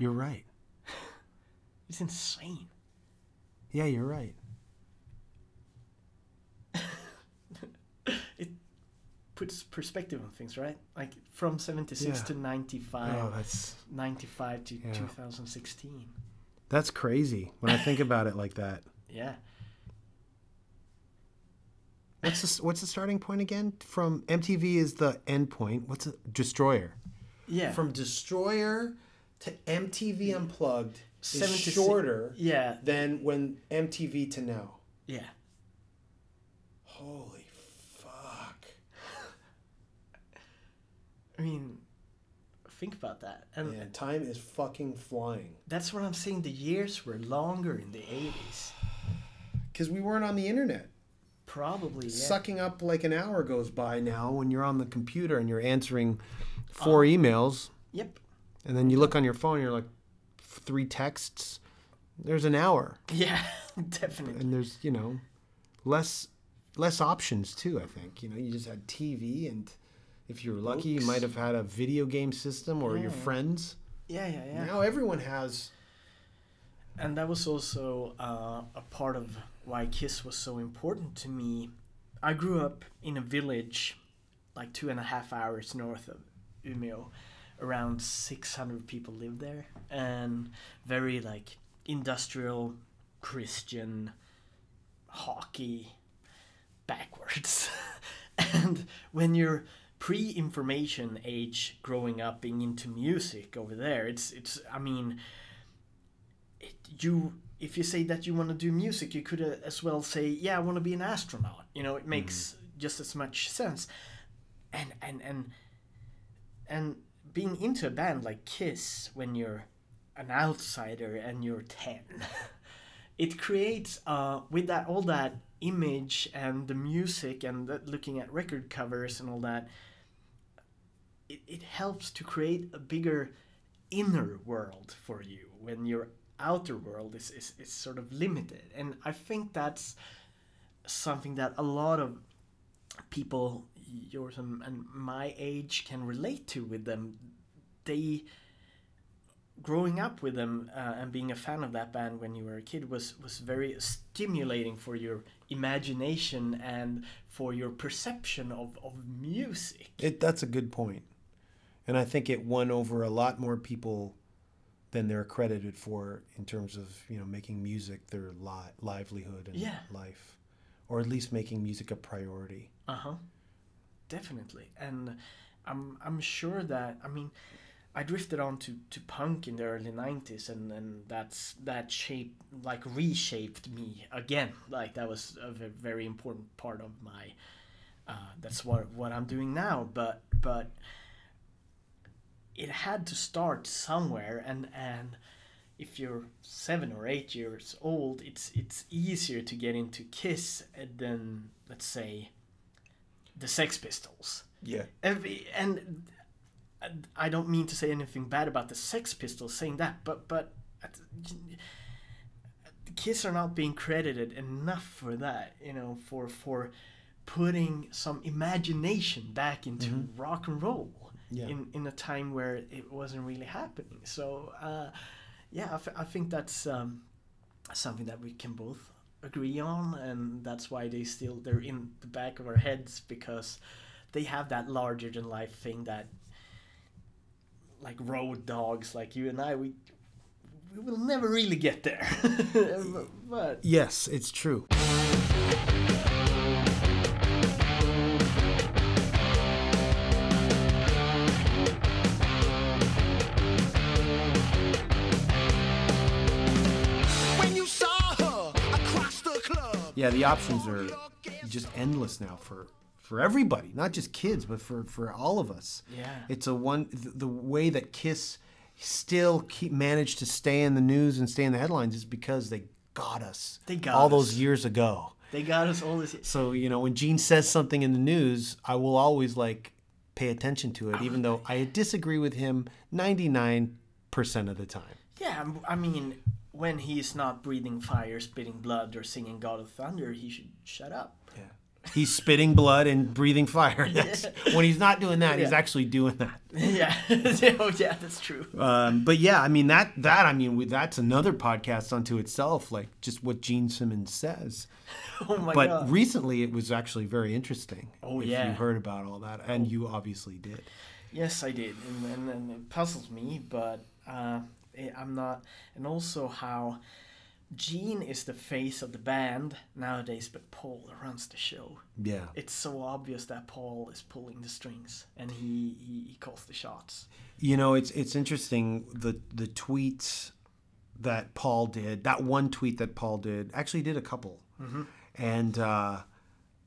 You're right. *laughs* It's insane. yeah you're right It puts perspective on things, right? Like from 76 Yeah. to 95, oh that's 95 to Yeah. 2016. that's crazy when i think about it like that *laughs* Yeah. What's the, what's the starting point again? From MTV is the end point. What's a destroyer? Yeah. from Destroyer to MTV Unplugged Seven is shorter Yeah. than when MTV to now. Yeah. Holy fuck. I mean, think about that. And Man, time is fucking flying. that's what I'm saying. The years were longer in the 80s. Because we weren't on the internet. Probably. Yeah. Sucking up like an hour goes by now when you're on the computer and you're answering um, four emails, Yep. and then you look on your phone, you're like three texts. There's an hour, Yeah, *laughs* definitely. and there's you know less less options too. I think you know you just had TV, and if you're lucky, you might have had a video game system or your friends. Yeah, yeah, yeah. Now everyone has. and that was also uh, a part of why Kiss was so important to me. I grew up in a village like two and a half hours north of Umeå. Around 600 people live there, and very like industrial, Christian, hockey, backwards. *laughs* and when you're pre-information age, growing up, being into music over there, it's it's. I mean, it, you if you say that you want to do music, you could uh, as well say, "Yeah, I want to be an astronaut." You know, it makes just as much sense. And and and and being into a band like Kiss when you're an outsider and you're ten, *laughs* it creates uh with that all that image and the music and that looking at record covers and all that. It, it helps to create a bigger inner world for you when your outer world is, is, is sort of limited. And I think that's something that a lot of people yours and, and my age can relate to with them. They growing up with them uh, and being a fan of that band when you were a kid was was very stimulating for your imagination and for your perception of, of music. It, that's a good point. And I think it won over a lot more people than they're credited for in terms of, you know, making music their li- livelihood and Yeah. life. Or at least making music a priority. Uh huh. Definitely, and I'm I'm sure that I mean, I drifted on to, to punk in the early '90s, and and that's that shape like reshaped me again. Like that was a very important part of my. Uh, that's what what I'm doing now, but but. It had to start somewhere, and and if you're seven or eight years old, it's it's easier to get into Kiss eh, than let's say the Sex Pistols. Yeah. Every, and I don't mean to say anything bad about the Sex Pistols saying that, but but Kiss are not being credited enough for that. You know, for for putting some imagination back into mm-hmm. rock and roll Yeah. in in a time where it wasn't really happening. So uh, yeah, I, f- I think that's um, something that we can both agree on, and that's why they still they're in the back of our heads because they have that larger than life thing that like road dogs like you and I we we will never really get there. *laughs* but Yes, it's true. Yeah, the options are just endless now for for everybody, not just kids, but for for all of us. Yeah. it's a one the, the way that Kiss still keep managed to stay in the news and stay in the headlines is because they got us. They got all us. those years ago. they got us all this So you know, when Gene says something in the news, I will always like pay attention to it, even though I disagree with him ninety nine percent of the time. Yeah, I mean, when he's not breathing fire, spitting blood, or singing God of Thunder, he should shut up. Yeah. He's spitting blood and breathing fire. *laughs* That's, *laughs* when he's not doing that, he's actually doing that. *laughs* yeah, oh yeah, that's true. Um, but yeah, I mean that that I mean that's another podcast unto itself, like just what Gene Simmons says. Oh my god. but god. recently, it was actually very interesting. Oh, if yeah. you heard about all that, and you obviously did. Yes, I did, and, and, and it puzzles me, but uh, I'm not. And also how Gene is the face of the band nowadays, but Paul runs the show. Yeah. It's so obvious that Paul is pulling the strings and he, he, he calls the shots. You know, it's it's interesting the the tweets that Paul did. That one tweet that Paul did actually did a couple, and uh,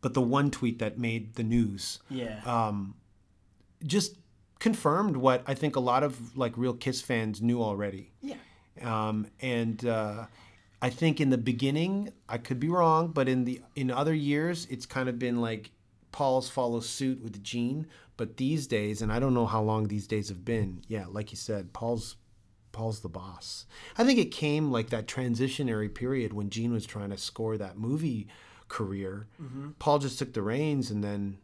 but the one tweet that made the news Yeah. um, just confirmed what I think a lot of like real Kiss fans knew already. yeah. um, and uh, I think in the beginning I could be wrong, but in the in other years it's kind of been like Paul's follows suit with Gene, but these days, and I don't know how long these days have been. Yeah, like you said, Paul's Paul's the boss. I think it came like that transitionary period when Gene was trying to score that movie career. Paul just took the reins, and then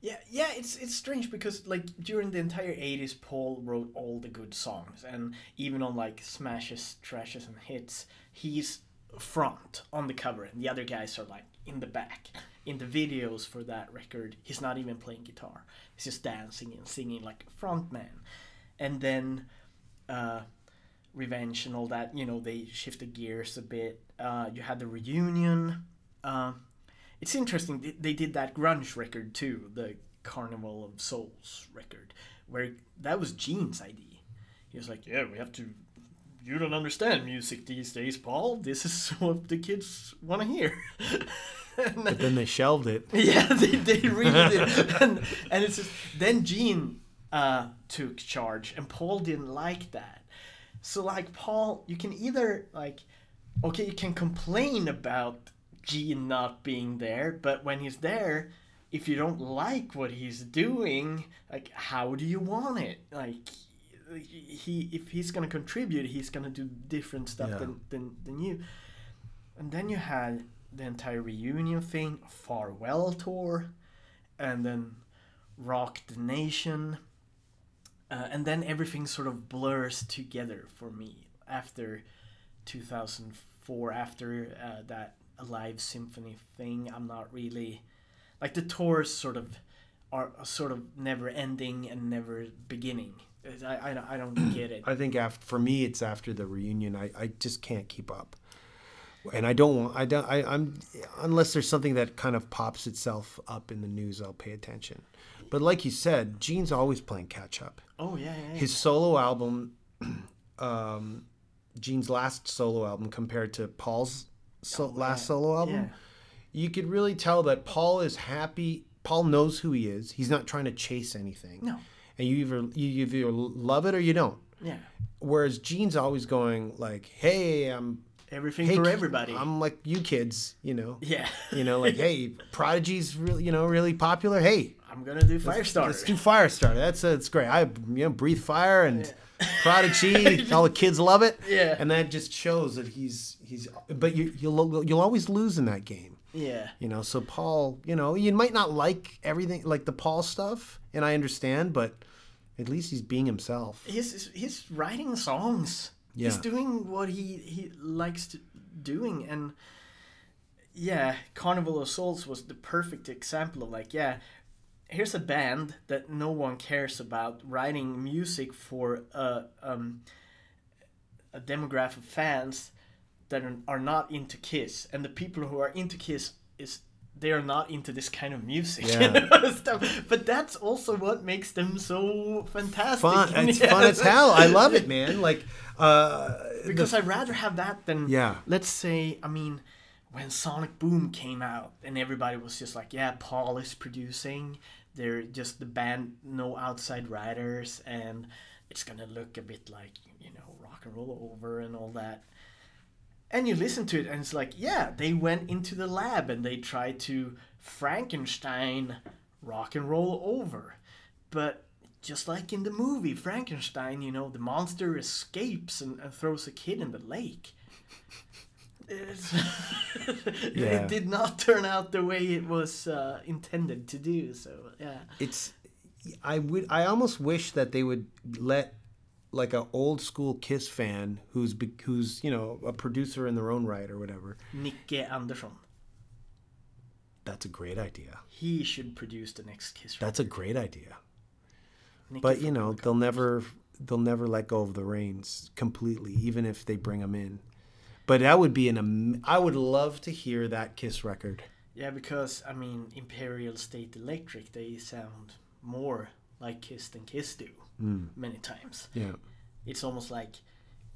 Yeah, yeah, it's it's strange because like during the entire '80s, Paul wrote all the good songs, and even on like smashes, thrashes, and hits, he's front on the cover, and the other guys are like in the back. In the videos for that record, he's not even playing guitar; he's just dancing and singing like a front man. And then, uh, Revenge and all that, you know, they shifted gears a bit. Uh, you had the reunion. Uh, it's interesting. They, they did that grunge record too, the Carnival of Souls record, where that was Gene's idea. He was like, "Yeah, we have to. You don't understand music these days, Paul. This is *laughs* what the kids want to hear." *laughs* and, but then they shelved it. *laughs* yeah, they, they really did. And, and it's just, then Gene uh, took charge, and Paul didn't like that. So, like, Paul, you can either, like, okay, you can complain about Gene not being there, but when he's there, if you don't like what he's doing, like, how do you want it? Like, he if he's gonna contribute, he's gonna do different stuff Yeah. than, than than you. And then you had the entire reunion thing, farewell tour, and then Rock the Nation. Uh, and then everything sort of blurs together for me after 2004, after uh, that Alive Symphony thing. I'm not really. Like the tours sort of are sort of never ending and never beginning. I, I, I don't *clears throat* get it. I think after for me, it's after the reunion. I, I just can't keep up, and I don't want. I don't. I, I'm unless there's something that kind of pops itself up in the news. I'll pay attention. But like you said, Gene's always playing catch up. Oh, yeah, yeah. yeah. His solo album, *clears throat* um, Gene's last solo album compared to Paul's so, oh, last solo album, yeah. you could really tell that Paul is happy. Paul knows who he is. He's not trying to chase anything. No. And you either you either love it or you don't. Yeah. Whereas Gene's always going like, "Hey, I'm Everything hey, for everybody. I'm like you kids, you know. yeah. You know, like, hey, *laughs* Prodigy's really, you know, really popular. Hey, I'm gonna do Firestarter. let's do Firestarter. That's that's great. I you know breathe fire and Prodigy. all the kids love it. *laughs* Yeah. And that just shows that he's he's. But you you'll you'll always lose in that game. yeah. You know, so Paul, you know, you might not like everything like the Paul stuff, and I understand, but at least he's being himself. He's he's writing songs. Yeah. He's doing what he he likes to doing and yeah, Carnival of Souls was the perfect example of like, yeah, here's a band that no one cares about writing music for a um a demographic of fans that are, not into Kiss, and the people who are into Kiss is they are not into this kind of music. *laughs* Yeah. stuff. But that's also what makes them so fantastic. Fun, *laughs* it's Yes. fun as hell. I love it, man. Like, uh, Because I'd rather have that than Yeah. Let's say, I mean, when Sonic Boom came out, and everybody was just like, "Yeah, Paul is producing. They're just the band, no outside writers, and it's gonna look a bit like you know rock and roll over and all that." And you listen to it, and it's like, yeah, they went into the lab and they tried to Frankenstein rock and roll over, but just like in the movie Frankenstein, you know, the monster escapes and, and throws a kid in the lake. *laughs* Yeah. It did not turn out the way it was uh, intended to do. So yeah, it's I would I almost wish that they would let like a old school Kiss fan who's who's you know a producer in their own right or whatever. Nicke Andersson. That's a great idea. He should produce the next Kiss. That's a great idea. Nicke But you know they'll never they'll never let go of the reins completely, even if they bring them in. But that would be an. am- I would love to hear that Kiss record. Yeah, because I mean, Imperial State Electric, they sound more like Kiss than Kiss do hmm. many times. Yeah. It's almost like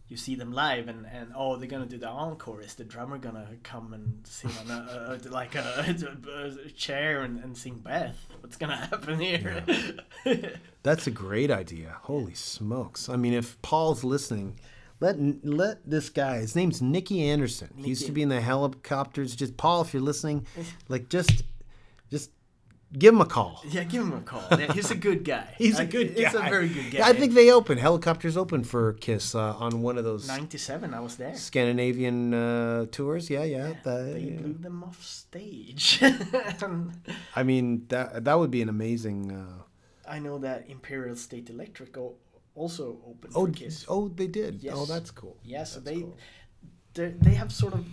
you see them live, and, and oh, they're gonna do the encore. Is the drummer gonna come and sit on a, a like a, *laughs* a chair and, and sing Beth? What's gonna *laughs* happen here? *laughs* That's a great idea. Holy smokes! I mean, if Paul's listening, let let this guy. His name's Nicke Andersson. He used to be in the Hellacopters. Just Paul, if you're listening, *laughs* like just just give him a call. yeah, give him a call. *laughs* Yeah, he's a good guy. He's a good guy. He's a very good guy. Yeah, I think they open Hellacopters open for Kiss uh, on one of those '97, I was there. Scandinavian uh, tours. Yeah, yeah. the- They yeah. blew them off stage. *laughs* I mean, that that would be an amazing. Uh, I know that Imperial State Electric also opened oh, for Kiss. oh, they did. Oh, that's cool. Yeah, so That's they cool. they have sort of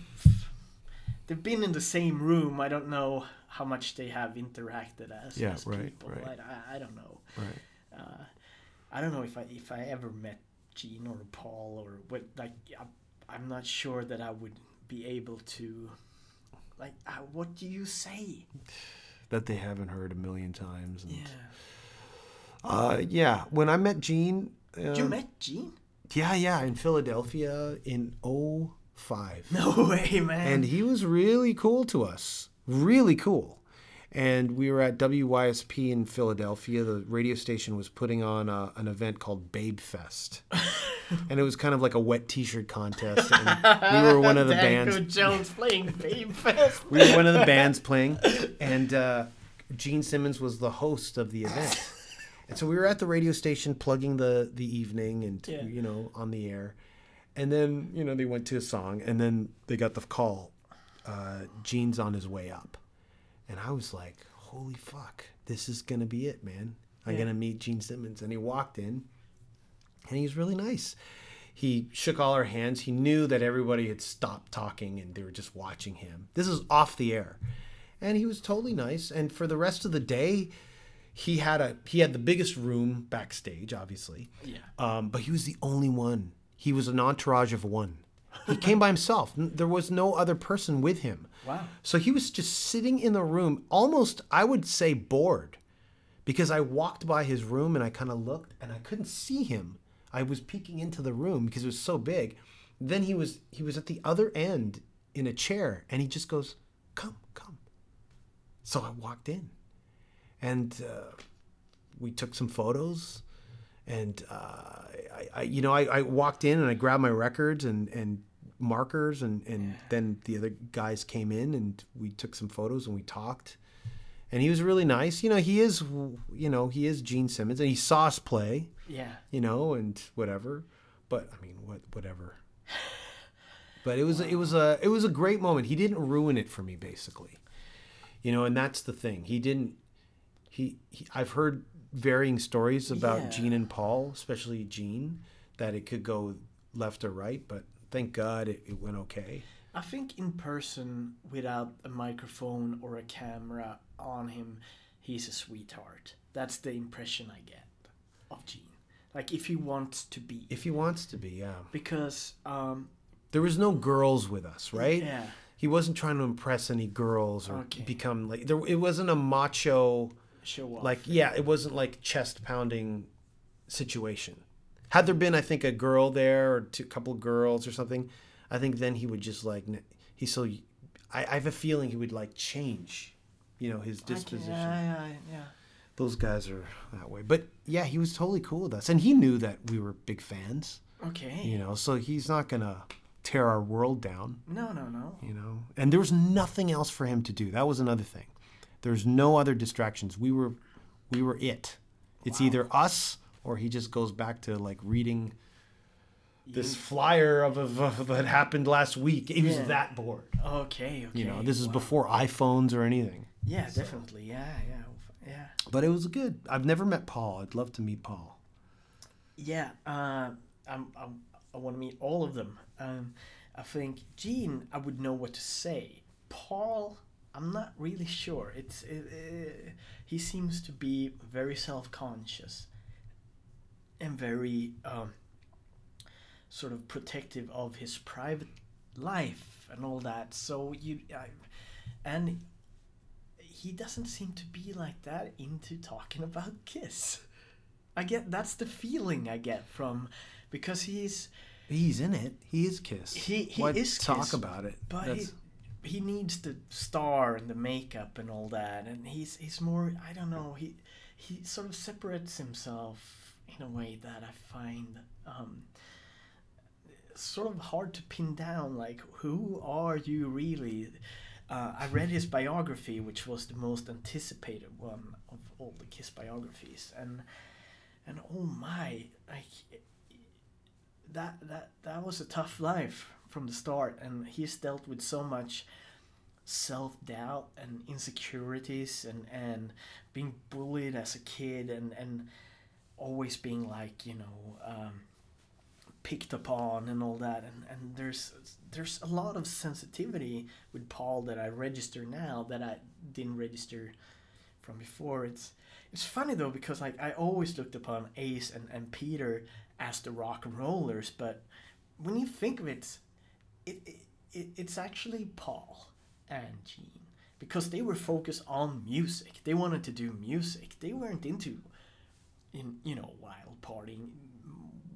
they've been in the same room. I don't know how much they have interacted as, Yeah, as right, people. right. I, I, I don't know. Right. Uh, I don't know if I if I ever met Gene or Paul or what. Like I, I'm not sure that I would be able to. Like, uh, what do you say? *sighs* That they haven't heard a million times. And, Yeah. Uh, yeah. When I met Gene. Uh, you met Gene? Yeah, yeah, in Philadelphia in 05. No *laughs* way, man. And he was really cool to us. Really cool. And we were at WYSP in Philadelphia. The radio station was putting on a, an event called Babe Fest. *laughs* and it was kind of like a wet t shirt contest. And we were one of the *laughs* Danko bands. Jones playing Babe Fest. We were one of the bands playing. And uh, Gene Simmons was the host of the event. And so we were at the radio station plugging the, the evening and, Yeah. you know, on the air. And then, you know, they went to a song and then they got the call. Uh, Gene's on his way up. And I was like, holy fuck, this is going to be it, man. I'm Yeah. going to meet Gene Simmons. And he walked in and he was really nice. He shook all our hands. He knew that everybody had stopped talking and they were just watching him. This is off the air. And he was totally nice. And for the rest of the day, he had a he had the biggest room backstage, obviously. Yeah. Um, but he was the only one. He was an entourage of one. He came by himself. There was no other person with him. Wow. So he was just sitting in the room, almost, I would say, bored, because I walked by his room and I kind of looked and I couldn't see him. I was peeking into the room because it was so big. Then he was he was at the other end in a chair and he just goes, "Come, come." So I walked in, and uh, we took some photos. And uh, I, I, you know, I, I walked in and I grabbed my records and, and markers, and, and then the other guys came in and we took some photos and we talked. And he was really nice. You know, he is, you know, he is Gene Simmons, and he saw us play, Yeah. you know, and whatever. But I mean, what, whatever. *sighs* But it was, it was a, it was a great moment. He didn't ruin it for me, basically. You know, and that's the thing. He didn't. He, he I've heard varying stories about Yeah. Gene and Paul, especially Gene, that it could go left or right. But thank God it, it went okay. I think in person, without a microphone or a camera on him, he's a sweetheart. That's the impression I get of Gene. Like if he wants to be, If he wants to be, yeah. because um, There was no girls with us, right? Yeah. He wasn't trying to impress any girls or Okay. become like there. It wasn't a macho, show off. like yeah. It wasn't like chest pounding situation. Had there been, I think, a girl there or two, couple girls or something, I think then he would just like he's so. I, I have a feeling he would like change, you know, his disposition. Yeah, yeah, yeah. Those guys are that way, but yeah, he was totally cool with us, and he knew that we were big fans, Okay. you know. So he's not gonna tear our world down. No, no, no. you know and there was nothing else for him to do that was another thing there's no other distractions we were we were it it's either us or he just goes back to like reading this flyer of, of, of that happened last week he was Yeah. that bored Okay, okay. you know this is wow. before iphones or anything Yeah, definitely. Yeah, yeah, yeah. but it was good i've never met paul i'd love to meet paul Yeah, uh, I'm, I'm, I want to meet all of them. Um, I think Gene, I would know what to say. Paul, I'm not really sure. It's it, uh, he seems to be very self-conscious and very um, sort of protective of his private life and all that. So you, I, and he doesn't seem to be like that into talking about *laughs* Kiss. I get that's the feeling I get from because he's He's in it. He is Kiss. he he Why is talk Kiss, about it. but he he needs the star and the makeup and all that, and he's he's more I don't know he he sort of separates himself in a way that I find um, sort of hard to pin down. Like who are you really? Uh, I read his biography, which was the most anticipated one of all the Kiss biographies, and and oh my, like that that that was a tough life from the start and he's dealt with so much self-doubt and insecurities and and being bullied as a kid and and always being like you know um, picked upon and all that. And and there's there's a lot of sensitivity with Paul that I register now that I didn't register from before. It's it's funny though because like I always looked upon Ace and, and Peter as the rock and rollers but when you think of it it, it, it it's actually Paul and Gene because they were focused on music. They wanted to do music. They weren't into in you know wild partying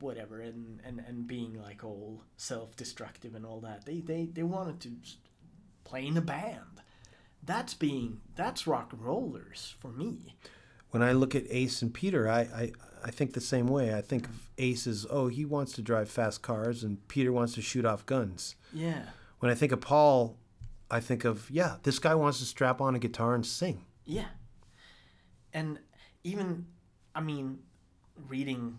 whatever and, and, and being like all self-destructive and all that. They, they they wanted to play in a band. That's being that's rock and rollers for me when I look at Ace and Peter, I, I, I think the same way. I think of Ace as, oh, he wants to drive fast cars, and Peter wants to shoot off guns. yeah When I think of Paul, I think of, yeah, this guy wants to strap on a guitar and sing. Yeah. And even, I mean, reading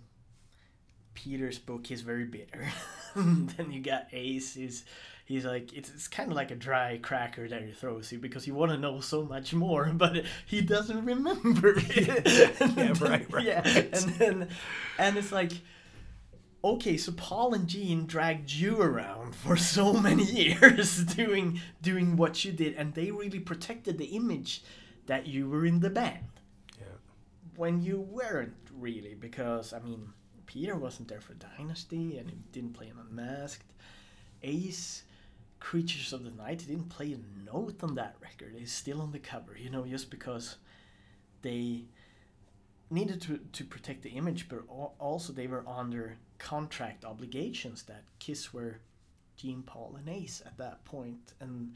Peter's book, he's very bitter. *laughs* then you got Ace, he's, he's like, it's, it's kind of like a dry cracker that he throws you because you want to know so much more, *laughs* but he doesn't remember *laughs* it. Yeah, *laughs* then- right, right, Yeah. right. And then, and it's like, okay, so Paul and Gene dragged you around for so many years doing doing what you did, and they really protected the image that you were in the band. Yeah. When you weren't really, because I mean, Peter wasn't there for Dynasty, and he didn't play on Unmasked. Ace, Creatures of the Night, he didn't play a note on that record. He's still on the cover, you know, just because they needed to, to protect the image, but also they were under contract obligations that Kiss were Gene, Paul, and Ace at that point. And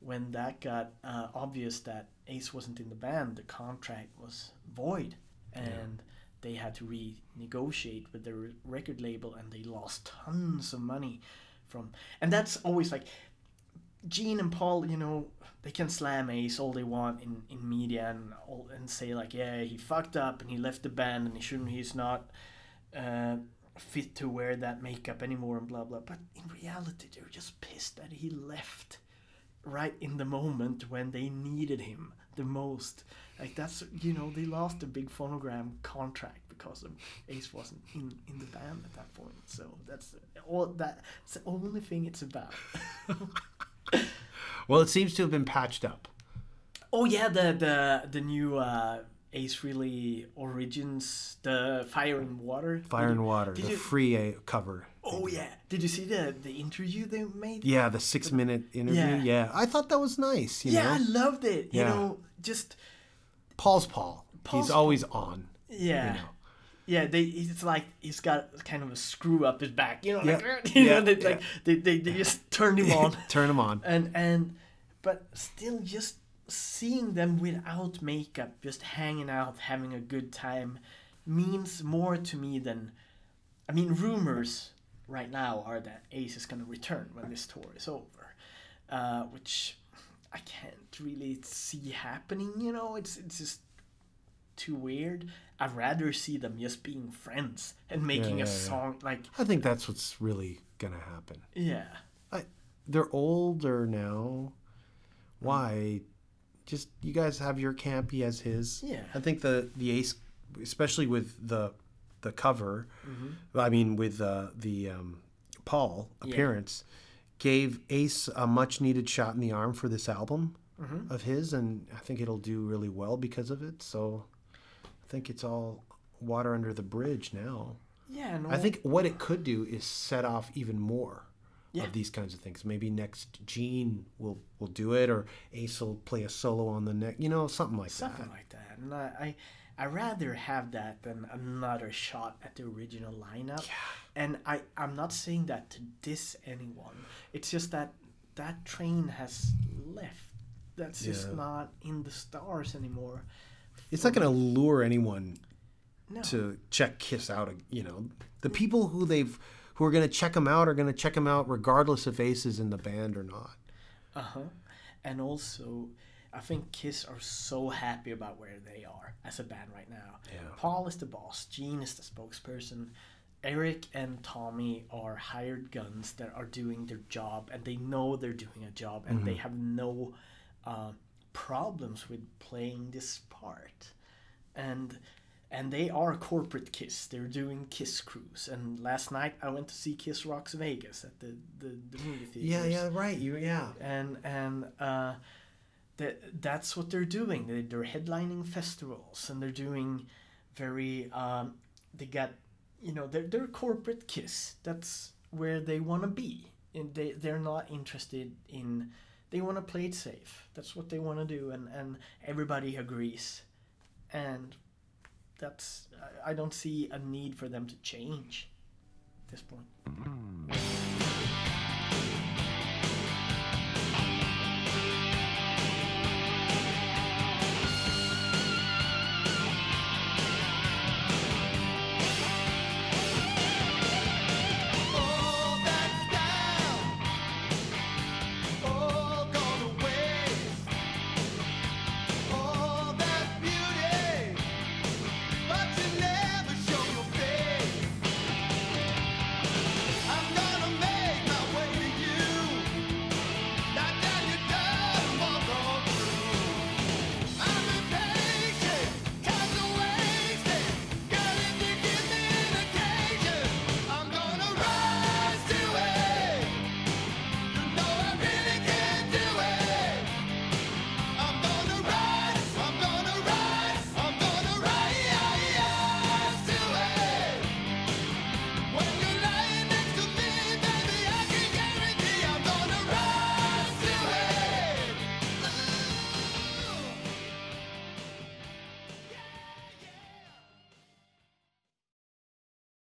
when that got uh, obvious that Ace wasn't in the band, the contract was void, and they had to renegotiate with their record label, and they lost tons of money from. And that's always like Gene and Paul, you know, they can slam Ace all they want in, in media and all, and say like, yeah, he fucked up and he left the band and he shouldn't, he's not uh, fit to wear that makeup anymore and blah blah. But in reality, they're just pissed that he left right in the moment when they needed him the most. Like that's you know they lost a big phonogram contract because of Ace wasn't in, in the band at that point. So that's all that. It's the only thing it's about. *laughs* Well, it seems to have been patched up. Oh yeah, the the the new uh, Ace Frehley Origins, the Fire and Water. Fire and Water, did the you- free uh, cover. Oh yeah, did you see the the interview they made? Yeah, the six minute interview. Yeah. Yeah. I thought that was nice. You yeah, know? I loved it. You Yeah. know, just Paul's Paul. Paul's He's always on. yeah. You know. Yeah, they it's like he's got kind of a screw up his back, you know, Yeah. like, *laughs* you Yeah, know, they, like they, they, they just turned him on. *laughs* Turn him on. and and but still just seeing them without makeup just hanging out having a good time means more to me than i mean rumors right now are that ace is going to return when this tour is over uh, which i can't really see happening you know it's it's just too weird i'd rather see them just being friends and making yeah, a yeah. song like I think that's what's really gonna happen. yeah I, they're older now. Why? Just you guys have your camp. He has his. Yeah. I think the the ace, especially with the the cover. Mm-hmm. I mean, with uh, the um, Paul appearance, gave Ace a much needed shot in the arm for this album Mm-hmm. of his, and I think it'll do really well because of it. So, I think it's all water under the bridge now. yeah no, I think what it could do is set off even more Yeah. of these kinds of things. Maybe next Gene will will do it, or Ace will play a solo on the neck. You know, something like something that. Something like that. And I, I I rather have that than another shot at the original lineup. Yeah. And I I'm not saying that to diss anyone. It's just that that train has left. That's just not in the stars anymore. It's not going to lure anyone No. to check Kiss out. You know, the people who they've who are going to check them out are going to check them out regardless if Ace is in the band or not. Uh huh. And also, I think Kiss are so happy about where they are as a band right now. Yeah. Paul is the boss. Gene is the spokesperson. Eric and Tommy are hired guns that are doing their job, and they know they're doing a job, and they have no uh, problems with playing this part. And and they are corporate Kiss. They're doing Kiss cruise. And last night I went to see Kiss Rocks Vegas at the the, the movie theater Yeah, yeah, right. You, yeah. and and uh, that that's what they're doing. They, they're headlining festivals and they're doing very. Um, they got, you know, they're they're corporate Kiss. That's where they want to be, and they they're not interested in. They want to play it safe. That's what they want to do, and and everybody agrees, and that's I- don't see a need for them to change at this point. Mm-hmm.